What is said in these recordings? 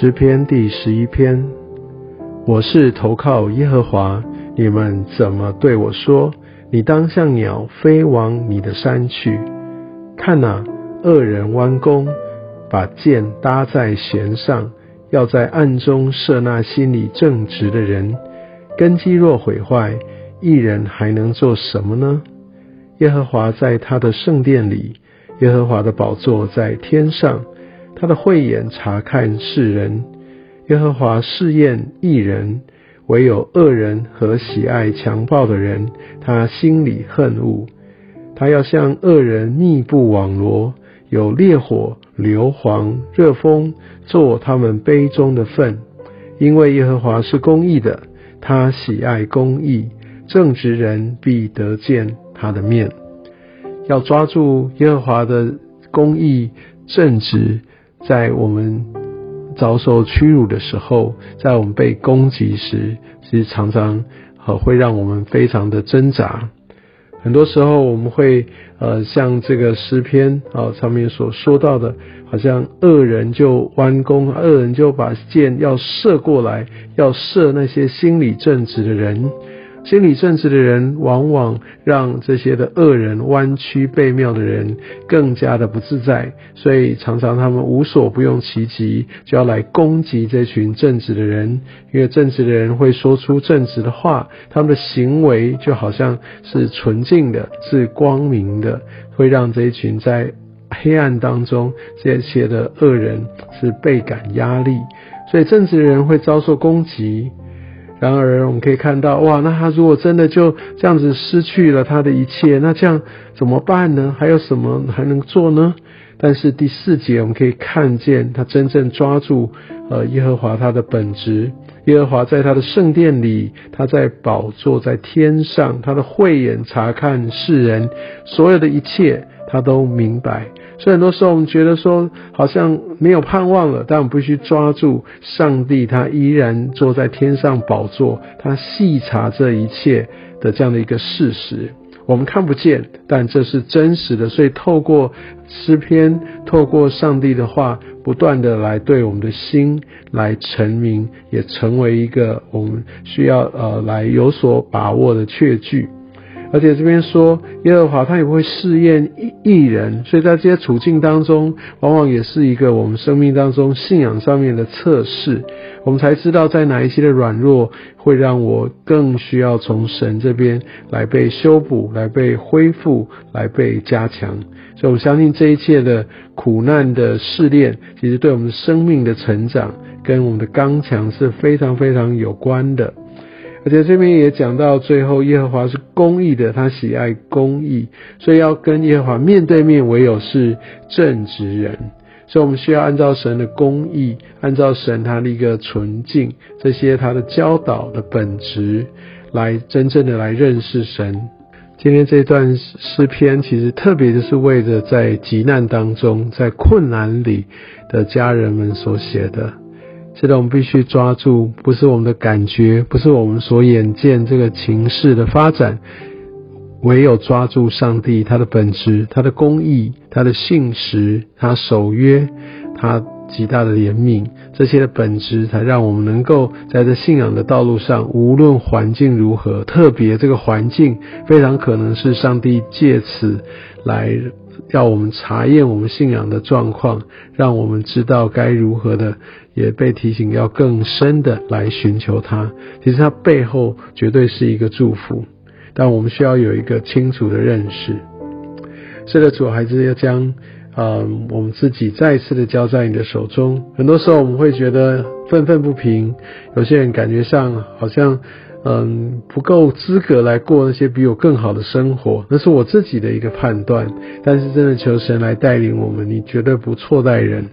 诗篇第十一篇，我是投靠耶和华，你们怎么对我说？你当像鸟飞往你的山去。看哪，恶人弯弓，把箭搭在弦上，要在暗中射那心里正直的人。根基若毁坏，一人还能做什么呢？耶和华在他的圣殿里，耶和华的宝座在天上。他的慧眼察看世人，耶和华试验一人，唯有恶人和喜爱强暴的人，他心里恨恶。他要向恶人密布网罗，有烈火、硫磺、热风做他们杯中的粪。因为耶和华是公义的，他喜爱公义，正直人必得见他的面。要抓住耶和华的公义正直。在我们遭受屈辱的时候，在我们被攻击时，其实常常呃会让我们非常的挣扎。很多时候我们会呃像这个诗篇啊上面所说到的，好像恶人就弯弓，恶人就把箭要射过来，要射那些心理正直的人。心理正直的人，往往让这些的恶人、弯曲背谬的人更加的不自在，所以常常他们无所不用其极，就要来攻击这群正直的人。因为正直的人会说出正直的话，他们的行为就好像是纯净的、是光明的，会让这一群在黑暗当中这些的恶人是倍感压力。所以正直的人会遭受攻击。然而，我们可以看到，哇，那他如果真的就这样子失去了他的一切，那这样怎么办呢？还有什么还能做呢？但是第四节我们可以看见，他真正抓住呃耶和华他的本质，耶和华在他的圣殿里，他在宝座在天上，他的慧眼察看世人所有的一切，他都明白。所以很多时候我们觉得说好像没有盼望了，但我们必须抓住上帝，他依然坐在天上宝座，他细察这一切的这样的一个事实，我们看不见，但这是真实的。所以透过诗篇，透过上帝的话，不断的来对我们的心来成名，也成为一个我们需要呃来有所把握的确据。而且这边说耶和华他也会试验一人，所以在这些处境当中，往往也是一个我们生命当中信仰上面的测试，我们才知道在哪一些的软弱会让我更需要从神这边来被修补、来被恢复、来被加强。所以我相信这一切的苦难的试炼，其实对我们生命的成长跟我们的刚强是非常非常有关的。而且这边也讲到最后，耶和华是公义的，他喜爱公义，所以要跟耶和华面对面，唯有是正直人。所以我们需要按照神的公义，按照神他的一个纯净，这些他的教导的本质，来真正的来认识神。今天这段诗篇，其实特别就是为着在急难当中，在困难里的家人们所写的。这个我们必须抓住，不是我们的感觉，不是我们所眼见这个情势的发展，唯有抓住上帝他的本质、他的公义、他的信实、他守约、他极大的怜悯，这些的本质，才让我们能够在这信仰的道路上，无论环境如何，特别这个环境非常可能是上帝借此来要我们查验我们信仰的状况，让我们知道该如何的。也被提醒要更深的来寻求他，其实他背后绝对是一个祝福，但我们需要有一个清楚的认识。是的，主还是要将，嗯，我们自己再次的交在你的手中。很多时候我们会觉得愤愤不平，有些人感觉上好像，嗯，不够资格来过那些比我更好的生活，那是我自己的一个判断。但是真的求神来带领我们，你绝对不错待人。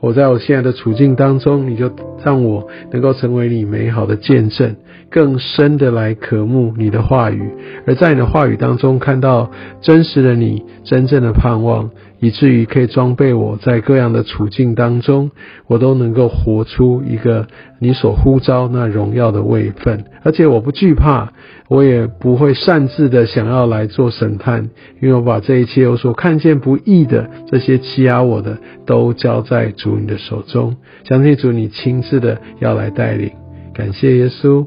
我在我现在的处境当中，你就让我能够成为你美好的见证，更深的来渴慕你的话语，而在你的话语当中看到真实的你，真正的盼望，以至于可以装备我在各样的处境当中，我都能够活出一个你所呼召那荣耀的位分，而且我不惧怕，我也不会擅自的想要来做审判，因为我把这一切我所看见不义的这些欺压我的，都交在主你的手中。相信主你亲自的要来带领。感谢耶稣，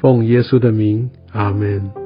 奉耶稣的名，阿门。